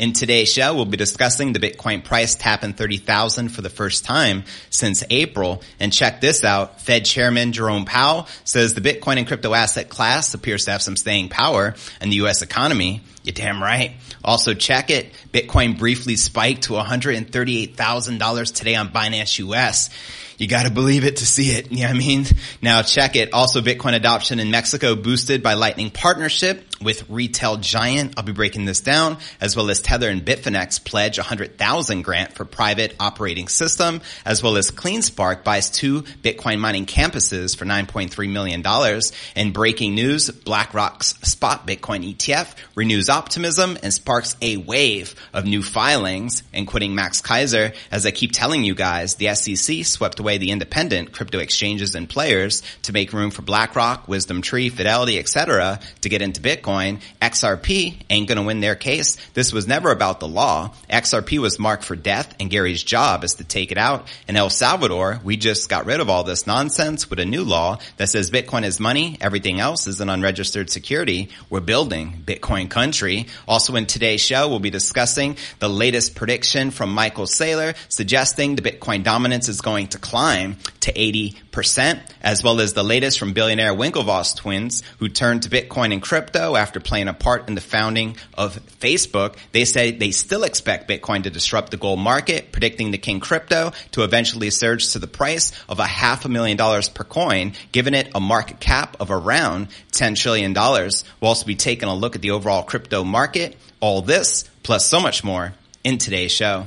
In today's show, we'll be discussing the Bitcoin price tapping 30,000 for the first time since April. And check this out. Fed Chairman Jerome Powell says the Bitcoin and crypto asset class appears to have some staying power in the U.S. economy. You're damn right. Also check it. Bitcoin briefly spiked to $138,000 today on Binance US you got to believe it to see it. You know what I mean? Now check it. Also Bitcoin adoption in Mexico boosted by Lightning partnership with retail giant. I'll be breaking this down as well as Tether and Bitfinex pledge 100,000 grant for private operating system as well as CleanSpark buys two Bitcoin mining campuses for $9.3 million. And breaking news, BlackRock's spot Bitcoin ETF renews optimism and sparks a wave of new filings, including Max Keiser. As I keep telling you guys, the SEC swept away away the independent crypto exchanges and players to make room for BlackRock, Wisdom Tree, Fidelity, etc. to get into Bitcoin. XRP ain't gonna win their case. This was never about the law. XRP was marked for death and Gary's job is to take it out. In El Salvador, we just got rid of all this nonsense with a new law that says Bitcoin is money, everything else is an unregistered security. We're building Bitcoin country. Also in today's show, we'll be discussing the latest prediction from Michael Saylor suggesting the Bitcoin dominance is going to climb climb to 80%, as well as the latest from billionaire Winklevoss twins who turned to Bitcoin and crypto after playing a part in the founding of Facebook. They say they still expect Bitcoin to disrupt the gold market, predicting the king crypto to eventually surge to the price of a half a million dollars per coin, giving it a market cap of around $10 trillion. We'll also be taking a look at the overall crypto market, all this, plus so much more in today's show.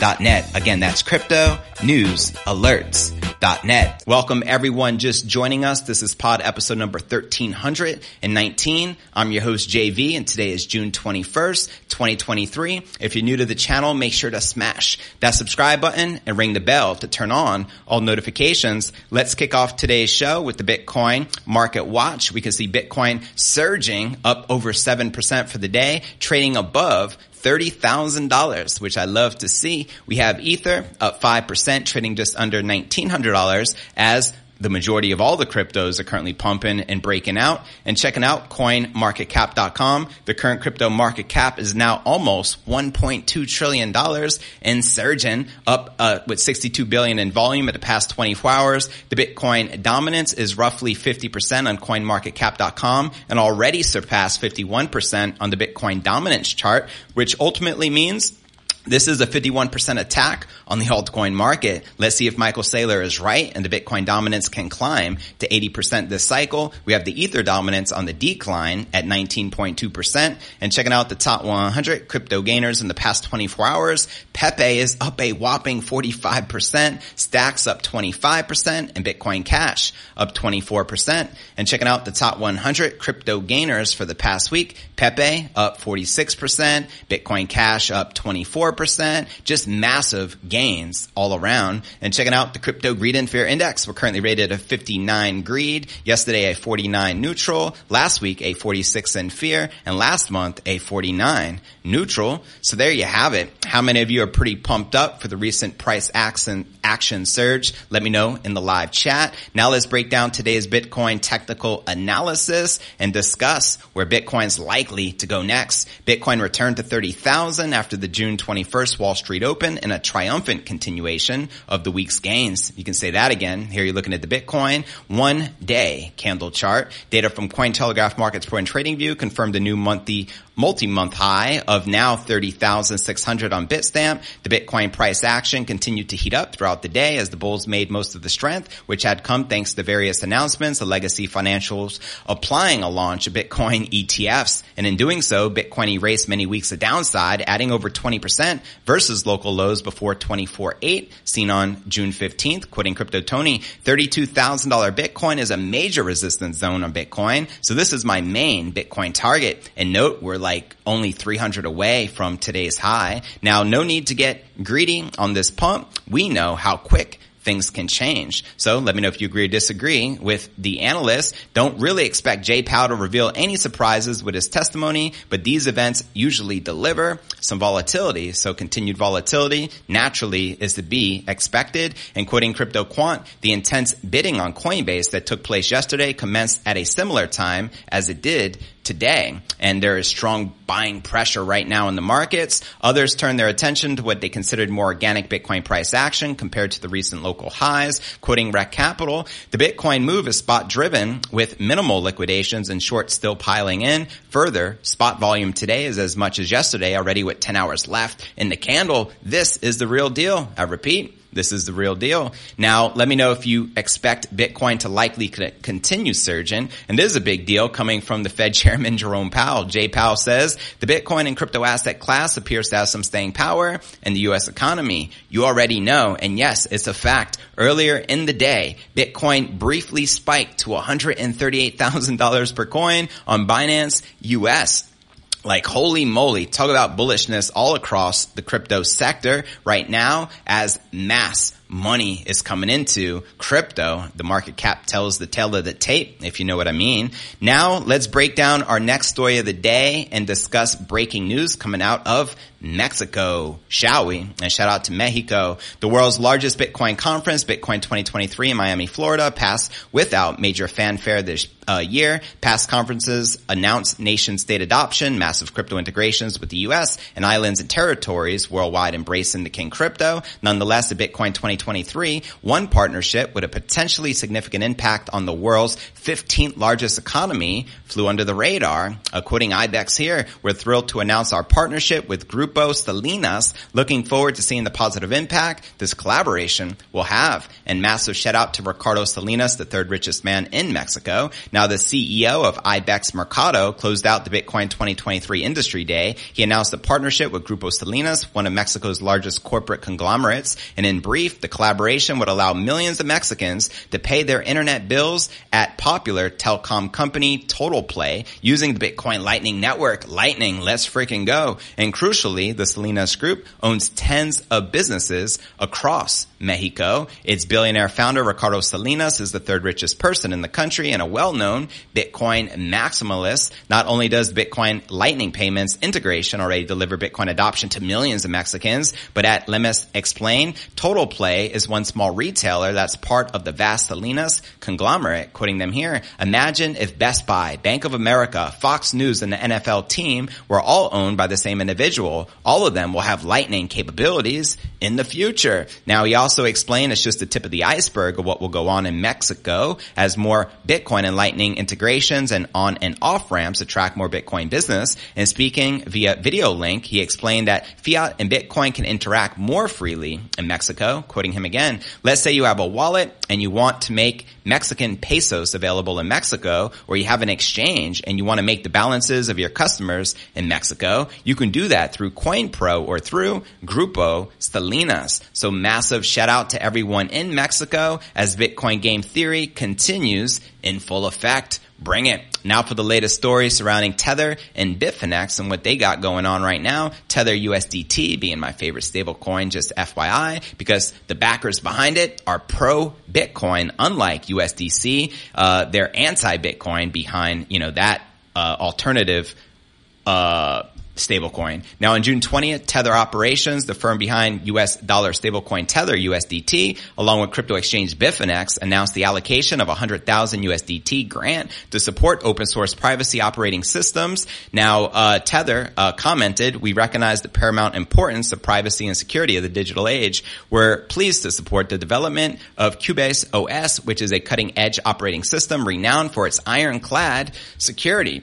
alerts.net. Again, that's crypto news alerts.net. Welcome everyone just joining us. This is pod episode number 1319. I'm your host JV and today is June 21st, 2023. If you're new to the channel, make sure to smash that subscribe button and ring the bell to turn on all notifications. Let's kick off today's show with the Bitcoin market watch. We can see Bitcoin surging up over 7% for the day, trading above $30,000, which I love to see. We have Ether up 5%, trading just under $1,900 as the majority of all the cryptos are currently pumping and breaking out and checking out coinmarketcap.com. The current crypto market cap is now almost $1.2 trillion and surging up uh, with 62 billion in volume at the past 24 hours. The Bitcoin dominance is roughly 50% on coinmarketcap.com and already surpassed 51% on the Bitcoin dominance chart, which ultimately means this is a 51% attack on the altcoin market. Let's see if Michael Saylor is right and the Bitcoin dominance can climb to 80% this cycle. We have the Ether dominance on the decline at 19.2%. And checking out the top 100 crypto gainers in the past 24 hours, Pepe is up a whopping 45%, Stacks up 25%, and Bitcoin Cash up 24%. And checking out the top 100 crypto gainers for the past week, Pepe up 46%, Bitcoin Cash up 24%, just massive gains all around. And checking out the crypto greed and fear index, we're currently rated a 59 greed, yesterday a 49 neutral, last week a 46 in fear, and last month a 49 neutral. So there you have it. How many of you are pretty pumped up for the recent price action, action surge? Let me know in the live chat. Now let's break down today's Bitcoin technical analysis and discuss where Bitcoin's likely to go next. Bitcoin returned to 30,000 after the June 21st Wall Street Open in a triumphant continuation of the week's gains. You can say that again. Here you're looking at the Bitcoin one day candle chart. Data from Cointelegraph Markets Pro and TradingView confirmed a new monthly multi-month high of now 30,600 on Bitstamp. The Bitcoin price action continued to heat up throughout the day as the bulls made most of the strength, which had come thanks to various announcements, the legacy financials applying a launch of Bitcoin ETFs. And in doing so, Bitcoin erased many weeks of downside, adding over 20% versus local lows before 24.8 seen on June 15th. Quoting Crypto Tony, $32,000 Bitcoin is a major resistance zone on Bitcoin. So this is my main Bitcoin target. And note, we're like only 300 away from today's high. Now, no need to get greedy on this pump. We know how quick things can change. So let me know if you agree or disagree with the analysts. Don't really expect Jay Powell to reveal any surprises with his testimony, but these events usually deliver some volatility. So continued volatility naturally is to be expected. And quoting Crypto Quant, the intense bidding on Coinbase that took place yesterday commenced at a similar time as it did today. And there is strong buying pressure right now in the markets. Others turn their attention to what they considered more organic Bitcoin price action compared to the recent local highs. Quoting Rekt Capital, the Bitcoin move is spot driven with minimal liquidations and shorts still piling in. Further, spot volume today is as much as yesterday already with 10 hours left in the candle. This is the real deal. I repeat, this is the real deal. Now, let me know if you expect Bitcoin to likely continue surging. And this is a big deal coming from the Fed chairman Jerome Powell. Jay Powell says the Bitcoin and crypto asset class appears to have some staying power in the U.S. economy. You already know. And yes, it's a fact. Earlier in the day, Bitcoin briefly spiked to $138,000 per coin on Binance US. Like holy moly, talk about bullishness all across the crypto sector right now as mass money is coming into crypto. The market cap tells the tale of the tape, if you know what I mean. Now let's break down our next story of the day and discuss breaking news coming out of Mexico, shall we? And shout out to Mexico. The world's largest Bitcoin conference, Bitcoin 2023 in Miami, Florida, passed without major fanfare this uh, year. Past conferences announced nation state adoption, massive crypto integrations with the U.S. and islands and territories worldwide embracing the king crypto. Nonetheless, the Bitcoin 2023, one partnership with a potentially significant impact on the world's 15th largest economy flew under the radar. Uh, quoting IBEX here, we're thrilled to announce our partnership with Group Grupo Salinas. Looking forward to seeing the positive impact this collaboration will have. And massive shout out to Ricardo Salinas, the third richest man in Mexico. Now the CEO of IBEX Mercado closed out the Bitcoin 2023 industry day. He announced a partnership with Grupo Salinas, one of Mexico's largest corporate conglomerates. And in brief, the collaboration would allow millions of Mexicans to pay their internet bills at popular telecom company Total Play using the Bitcoin Lightning Network. Lightning, let's freaking go. And crucially, the Salinas Group owns tens of businesses across Mexico. Its billionaire founder, Ricardo Salinas, is the third richest person in the country and a well-known Bitcoin maximalist. Not only does Bitcoin Lightning Payments integration already deliver Bitcoin adoption to millions of Mexicans, but at Lemes Explain, Total Play is one small retailer that's part of the vast Salinas conglomerate. Quoting them here, imagine if Best Buy, Bank of America, Fox News, and the NFL team were all owned by the same individual all of them will have lightning capabilities in the future. Now he also explained it's just the tip of the iceberg of what will go on in Mexico as more Bitcoin and lightning integrations and on and off ramps attract more Bitcoin business. And speaking via video link, he explained that fiat and Bitcoin can interact more freely in Mexico. Quoting him again, let's say you have a wallet and you want to make Mexican pesos available in Mexico or you have an exchange and you want to make the balances of your customers in Mexico. You can do that through CoinPro or through Grupo Salinas. So massive shout out to everyone in Mexico as Bitcoin game theory continues in full effect. Bring it. Now for the latest story surrounding Tether and Bitfinex and what they got going on right now. Tether USDT being my favorite stablecoin, just FYI, because the backers behind it are pro Bitcoin, unlike USDC. Uh, they're anti Bitcoin behind, you know, that, uh, alternative, uh, stablecoin. Now on June 20th, Tether Operations, the firm behind US dollar stablecoin Tether USDT, along with crypto exchange Bitfinex, announced the allocation of 100,000 USDT grant to support open source privacy operating systems. Now, uh, Tether uh, commented, we recognize the paramount importance of privacy and security of the digital age. We're pleased to support the development of Qubes OS, which is a cutting edge operating system renowned for its ironclad security.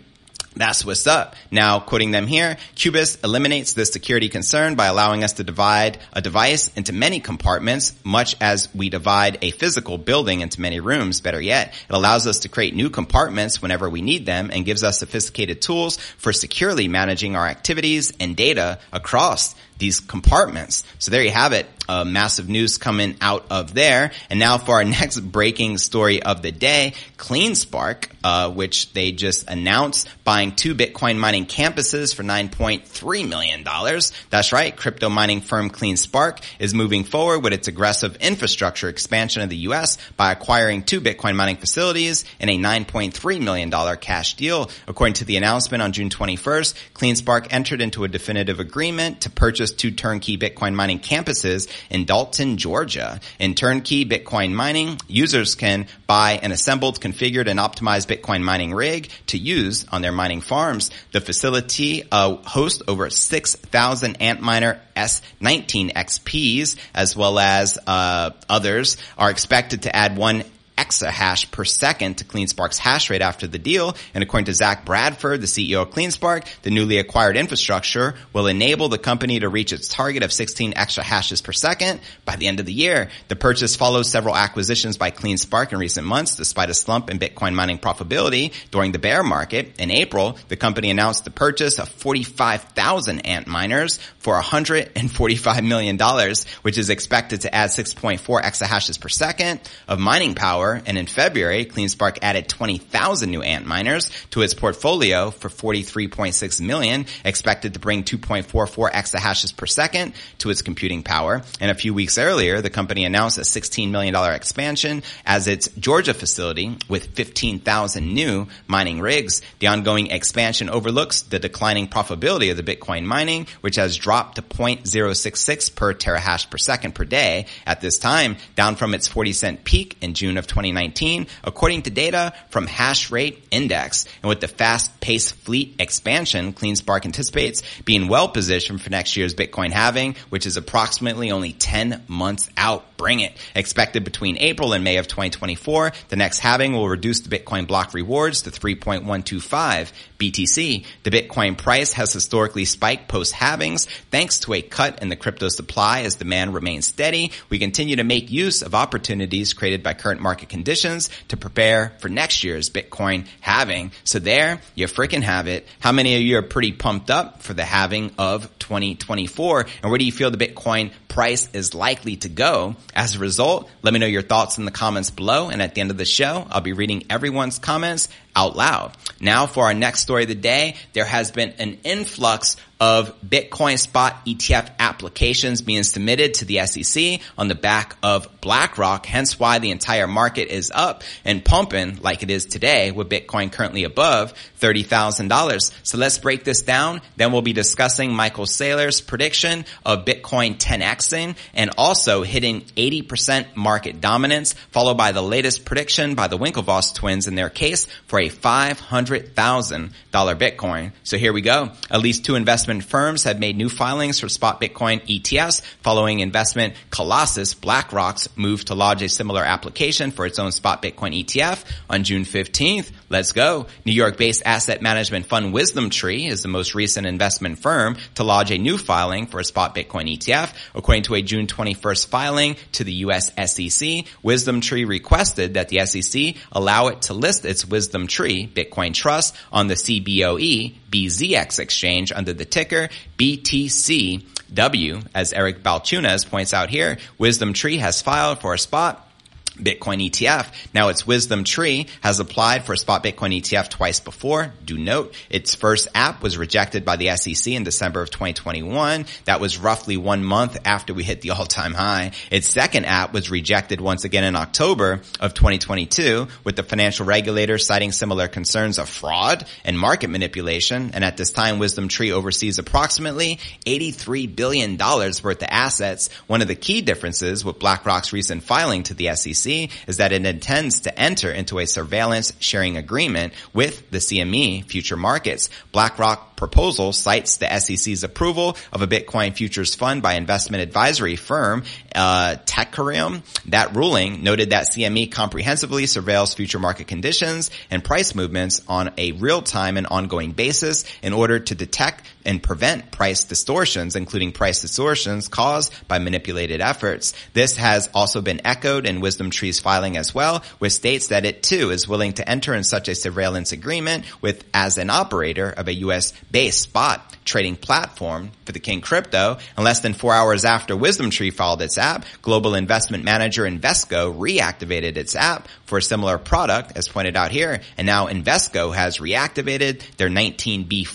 That's what's up. Now, quoting them here, Qubes eliminates this security concern by allowing us to divide a device into many compartments, much as we divide a physical building into many rooms. Better yet, it allows us to create new compartments whenever we need them and gives us sophisticated tools for securely managing our activities and data across these compartments. So there you have it. Uh, massive news coming out of there. And now for our next breaking story of the day, CleanSpark, uh, which they just announced buying two Bitcoin mining campuses for $9.3 million. That's right. Crypto mining firm CleanSpark is moving forward with its aggressive infrastructure expansion in the U.S. by acquiring two Bitcoin mining facilities in a $9.3 million cash deal. According to the announcement on June 21st, CleanSpark entered into a definitive agreement to purchase two turnkey Bitcoin mining campuses in Dalton, Georgia. In turnkey Bitcoin mining, users can buy an assembled, configured, and optimized Bitcoin mining rig to use on their mining farms. The facility uh, hosts over 6,000 Antminer S19 XPs as well as uh, others are expected to add one exahash per second to CleanSpark's hash rate after the deal. And according to Zach Bradford, the CEO of CleanSpark, the newly acquired infrastructure will enable the company to reach its target of 16 exahashes per second by the end of the year. The purchase follows several acquisitions by CleanSpark in recent months, despite a slump in Bitcoin mining profitability during the bear market. In April, the company announced the purchase of 45,000 ant miners for $145 million, which is expected to add 6.4 exahashes per second of mining power and in February, CleanSpark added 20,000 new Antminers to its portfolio for 43.6 million, expected to bring 2.44 exahashes per second to its computing power. And a few weeks earlier, the company announced a $16 million expansion as its Georgia facility with 15,000 new mining rigs. The ongoing expansion overlooks the declining profitability of the Bitcoin mining, which has dropped to 0.066 per terahash per second per day at this time, down from its 40 cent peak in June of 2019, according to data from Hash Rate Index. And with the fast-paced fleet expansion, CleanSpark anticipates being well positioned for next year's Bitcoin halving, which is approximately only 10 months out. Bring it. Expected between April and May of 2024, the next halving will reduce the Bitcoin block rewards to 3.125 BTC. The Bitcoin price has historically spiked post halvings thanks to a cut in the crypto supply as demand remains steady. We continue to make use of opportunities created by current market conditions to prepare for next year's Bitcoin halving. So there, you freaking have it. How many of you are pretty pumped up for the halving of 2024? And where do you feel the Bitcoin price is likely to go? As a result, let me know your thoughts in the comments below. And at the end of the show, I'll be reading everyone's comments out loud. Now for our next story of the day, there has been an influx of Bitcoin spot ETF applications being submitted to the SEC on the back of BlackRock, hence why the entire market is up and pumping like it is today with Bitcoin currently above $30,000. So let's break this down. Then we'll be discussing Michael Saylor's prediction of Bitcoin 10xing and also hitting 80% market dominance, followed by the latest prediction by the Winklevoss twins in their case for a $500,000 Bitcoin. So here we go. At least two investment firms have made new filings for spot Bitcoin ETFs following investment Colossus BlackRock's move to lodge a similar application for its own spot Bitcoin ETF on June 15th. Let's go. New York based asset management fund Wisdom Tree is the most recent investment firm to lodge a new filing for a spot Bitcoin ETF. According to a June 21st filing to the US SEC, Wisdom Tree requested that the SEC allow it to list its Wisdom Tree Bitcoin Trust on the CBOE BZX exchange under the ticker BTCW. As Eric Balchunas points out here, Wisdom Tree has filed for a spot Bitcoin ETF. Now its Wisdom Tree has applied for a spot Bitcoin ETF twice before. Do note its first app was rejected by the SEC in December of 2021. That was roughly one month after we hit the all-time high. Its second app was rejected once again in October of 2022 with the financial regulator citing similar concerns of fraud and market manipulation. And at this time, Wisdom Tree oversees approximately $83 billion worth of assets. One of the key differences with BlackRock's recent filing to the SEC is that it intends to enter into a surveillance sharing agreement with the CME future markets. BlackRock proposal cites the SEC's approval of a Bitcoin futures fund by investment advisory firm uh, Teucrium. That ruling noted that CME comprehensively surveils future market conditions and price movements on a real-time and ongoing basis in order to detect and prevent price distortions, including price distortions caused by manipulated efforts. This has also been echoed in Wisdom Tree's filing as well, which states that it too is willing to enter in such a surveillance agreement with as an operator of a U.S. based spot trading platform for the King Crypto. And less than four hours after Wisdom Tree filed its app, global investment manager Invesco reactivated its app for a similar product, as pointed out here. And now Invesco has reactivated their 19B4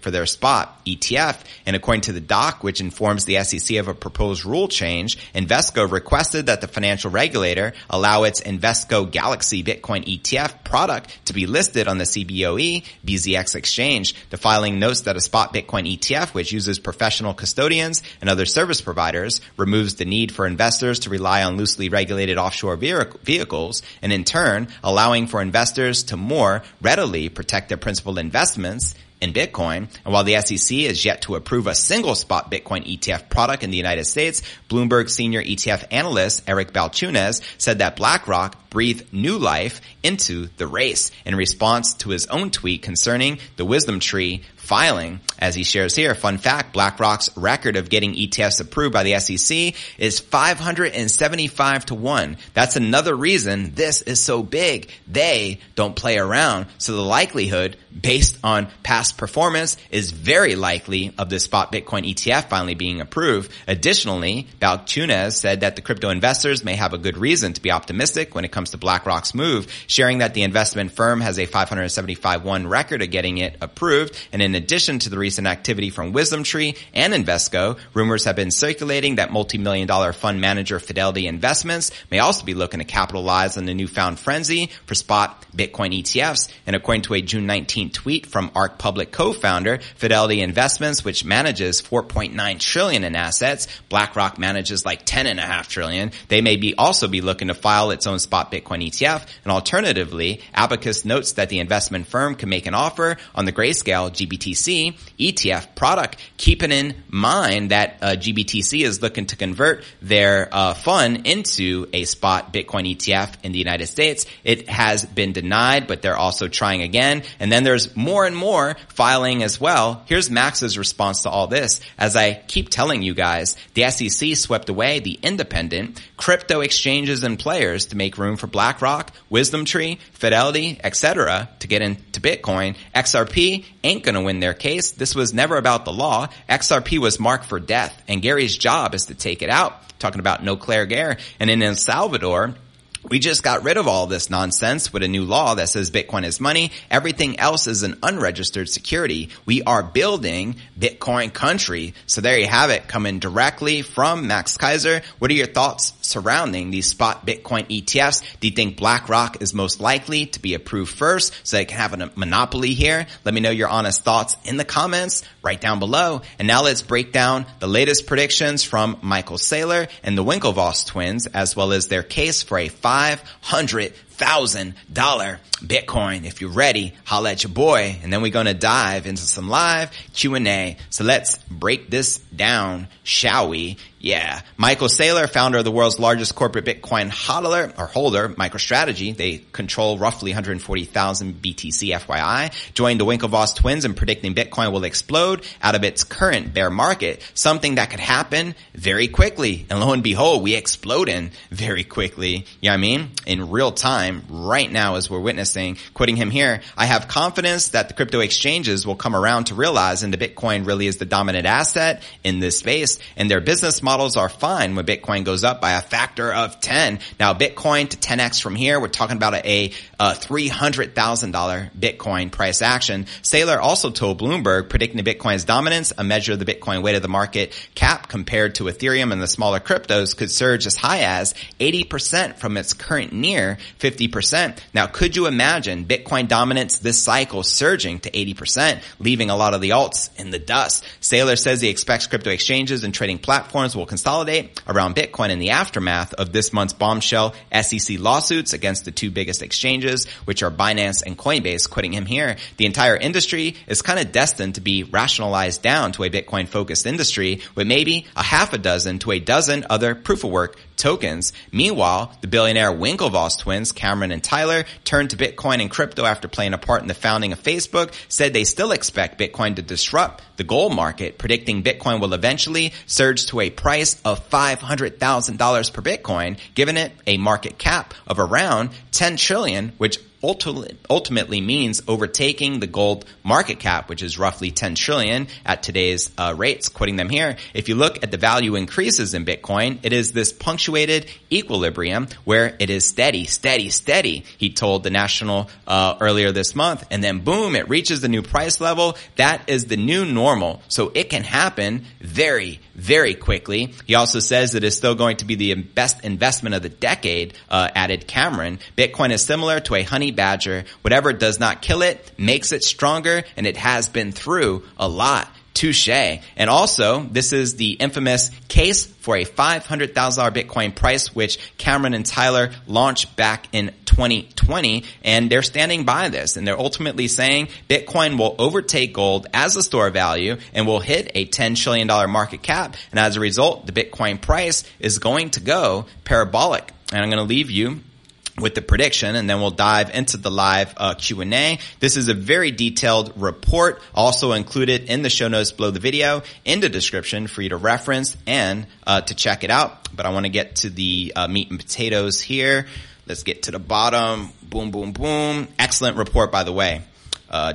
for their spot ETF. And according to the doc, which informs the SEC of a proposed rule change, Invesco requested that the financial regulator allow its Invesco Galaxy Bitcoin ETF product to be listed on the CBOE BZX exchange. The filing notes that a spot Bitcoin ETF, which uses professional custodians and other service providers, removes the need for investors to rely on loosely regulated offshore vehicles and in turn allowing for investors to more readily protect their principal investments in Bitcoin. And while the SEC is yet to approve a single spot Bitcoin ETF product in the United States, Bloomberg senior ETF analyst Eric Balchunas said that BlackRock breathed new life into the race in response to his own tweet concerning the wisdom tree filing. As he shares here, fun fact, BlackRock's record of getting ETFs approved by the SEC is 575 to 1. That's another reason this is so big. They don't play around. So the likelihood based on past performance is very likely of the spot Bitcoin ETF finally being approved. Additionally, Balchunas said that the crypto investors may have a good reason to be optimistic when it comes to BlackRock's move, sharing that the investment firm has a 575-1 record of getting it approved. And in addition to the recent activity from Wisdom Tree and Invesco, rumors have been circulating that multi-million dollar fund manager Fidelity Investments may also be looking to capitalize on the newfound frenzy for spot Bitcoin ETFs. And according to a June 19 tweet from ARK Public co-founder, Fidelity Investments, which manages 4.9 trillion in assets, BlackRock manages like 10 and a half trillion. They may be also be looking to file its own spot Bitcoin ETF. And alternatively, Abacus notes that the investment firm can make an offer on the Grayscale GBTC ETF product, keeping in mind that uh, GBTC is looking to convert their uh, fund into a spot Bitcoin ETF in the United States. It has been denied, but they're also trying again. And then there's more and more filing as well. Here's Max's response to all this. As I keep telling you guys, the SEC swept away the independent crypto exchanges and players to make room for BlackRock, Wisdom Tree, Fidelity, etc. to get into Bitcoin. XRP ain't gonna win their case. This was never about the law. XRP was marked for death and Gary's job is to take it out. Talking about no Claire Gare. And in El Salvador, we just got rid of all this nonsense with a new law that says Bitcoin is money. Everything else is an unregistered security. We are building Bitcoin country. So there you have it coming directly from Max Keiser. What are your thoughts surrounding these spot Bitcoin ETFs? Do you think BlackRock is most likely to be approved first so they can have a monopoly here? Let me know your honest thoughts in the comments right down below. And now let's break down the latest predictions from Michael Saylor and the Winklevoss twins as well as their case for a five 500 $500,000 Bitcoin. If you're ready, holla at your boy. And then we're going to dive into some live Q&A. So let's break this down, shall we? Yeah. Michael Saylor, founder of the world's largest corporate Bitcoin hodler or holder, MicroStrategy. They control roughly 140,000 BTC FYI. Joined the Winklevoss twins in predicting Bitcoin will explode out of its current bear market. Something that could happen very quickly. And lo and behold, we explode in very quickly. You know what I mean? In real time right now as we're witnessing, quoting him here, I have confidence that the crypto exchanges will come around to realizing the Bitcoin really is the dominant asset in this space and their business models are fine when Bitcoin goes up by a factor of 10. Now Bitcoin to 10x from here, we're talking about a, a $300,000 Bitcoin price action. Saylor also told Bloomberg predicting the Bitcoin's dominance, a measure of the Bitcoin weight of the market cap compared to Ethereum and the smaller cryptos could surge as high as 80% from its current near 50%. Now could you imagine Bitcoin dominance this cycle surging to 80%, leaving a lot of the alts in the dust? Saylor says he expects crypto exchanges and trading platforms will consolidate around Bitcoin in the aftermath of this month's bombshell SEC lawsuits against the two biggest exchanges, which are Binance and Coinbase, quitting him here. The entire industry is kind of destined to be rationalized down to a Bitcoin focused industry with maybe a half a dozen to a dozen other proof of work tokens. Meanwhile, the billionaire Winklevoss twins, Cameron and Tyler, turned to Bitcoin and crypto after playing a part in the founding of Facebook, said they still expect Bitcoin to disrupt the gold market, predicting Bitcoin will eventually surge to a price of $500,000 per Bitcoin, giving it a market cap of around 10 trillion, which ultimately means overtaking the gold market cap, which is roughly 10 trillion at today's uh, rates, quoting them here. If you look at the value increases in Bitcoin, it is this punctuated equilibrium where it is steady, steady, steady, he told the national uh, earlier this month. And then boom, it reaches the new price level. That is the new normal. So it can happen very, very quickly. He also says that it's still going to be the best investment of the decade, uh, added Cameron. Bitcoin is similar to a honey badger. Whatever does not kill it makes it stronger, and it has been through a lot. Touche. And also, this is the infamous case for a $500,000 Bitcoin price, which Cameron and Tyler launched back in 2020. And they're standing by this. And they're ultimately saying Bitcoin will overtake gold as a store value and will hit a $10 trillion market cap. And as a result, the Bitcoin price is going to go parabolic. And I'm going to leave you with the prediction and then we'll dive into the live uh, Q&A. This is a very detailed report also included in the show notes below the video in the description for you to reference and uh, to check it out. But I want to get to the uh, meat and potatoes here. Let's get to the bottom. Boom, boom, boom. Excellent report, by the way. Uh,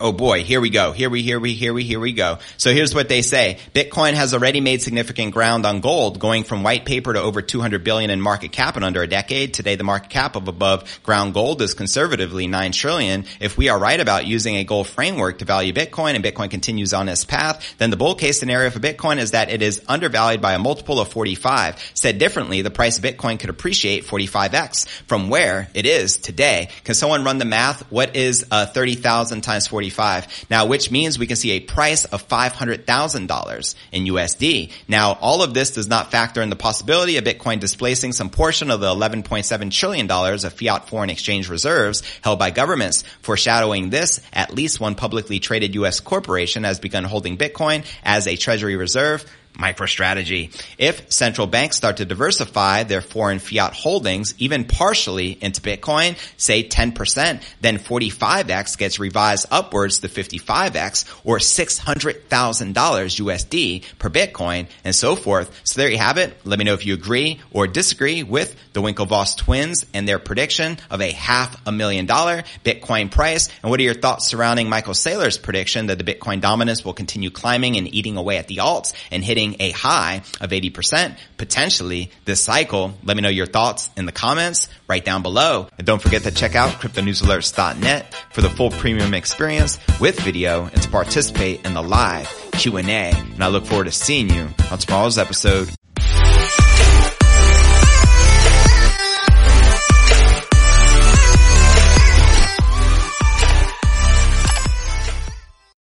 Oh boy, here we go. Here we, here we, here we, here we go. So here's what they say. Bitcoin has already made significant ground on gold, going from white paper to over 200 billion in market cap in under a decade. Today, the market cap of above ground gold is conservatively 9 trillion. If we are right about using a gold framework to value Bitcoin and Bitcoin continues on its path, then the bull case scenario for Bitcoin is that it is undervalued by a multiple of 45. Said differently, the price of Bitcoin could appreciate 45x from where it is today. Can someone run the math? What is uh, 30,000 times 45? 45. Now, which means we can see a price of $500,000 in USD. Now, all of this does not factor in the possibility of Bitcoin displacing some portion of the $11.7 trillion of fiat foreign exchange reserves held by governments. Foreshadowing this, at least one publicly traded U.S. corporation has begun holding Bitcoin as a treasury reserve MicroStrategy. If central banks start to diversify their foreign fiat holdings, even partially into Bitcoin, say 10%, then 45x gets revised upwards to 55x or $600,000 USD per Bitcoin and so forth. So there you have it. Let me know if you agree or disagree with the Winklevoss twins and their prediction of a half a million dollar Bitcoin price. And what are your thoughts surrounding Michael Saylor's prediction that the Bitcoin dominance will continue climbing and eating away at the alts and hitting a high of 80% potentially this cycle. Let me know your thoughts in the comments right down below. And don't forget to check out cryptonewsalerts.net for the full premium experience with video and to participate in the live Q&A. And I look forward to seeing you on tomorrow's episode.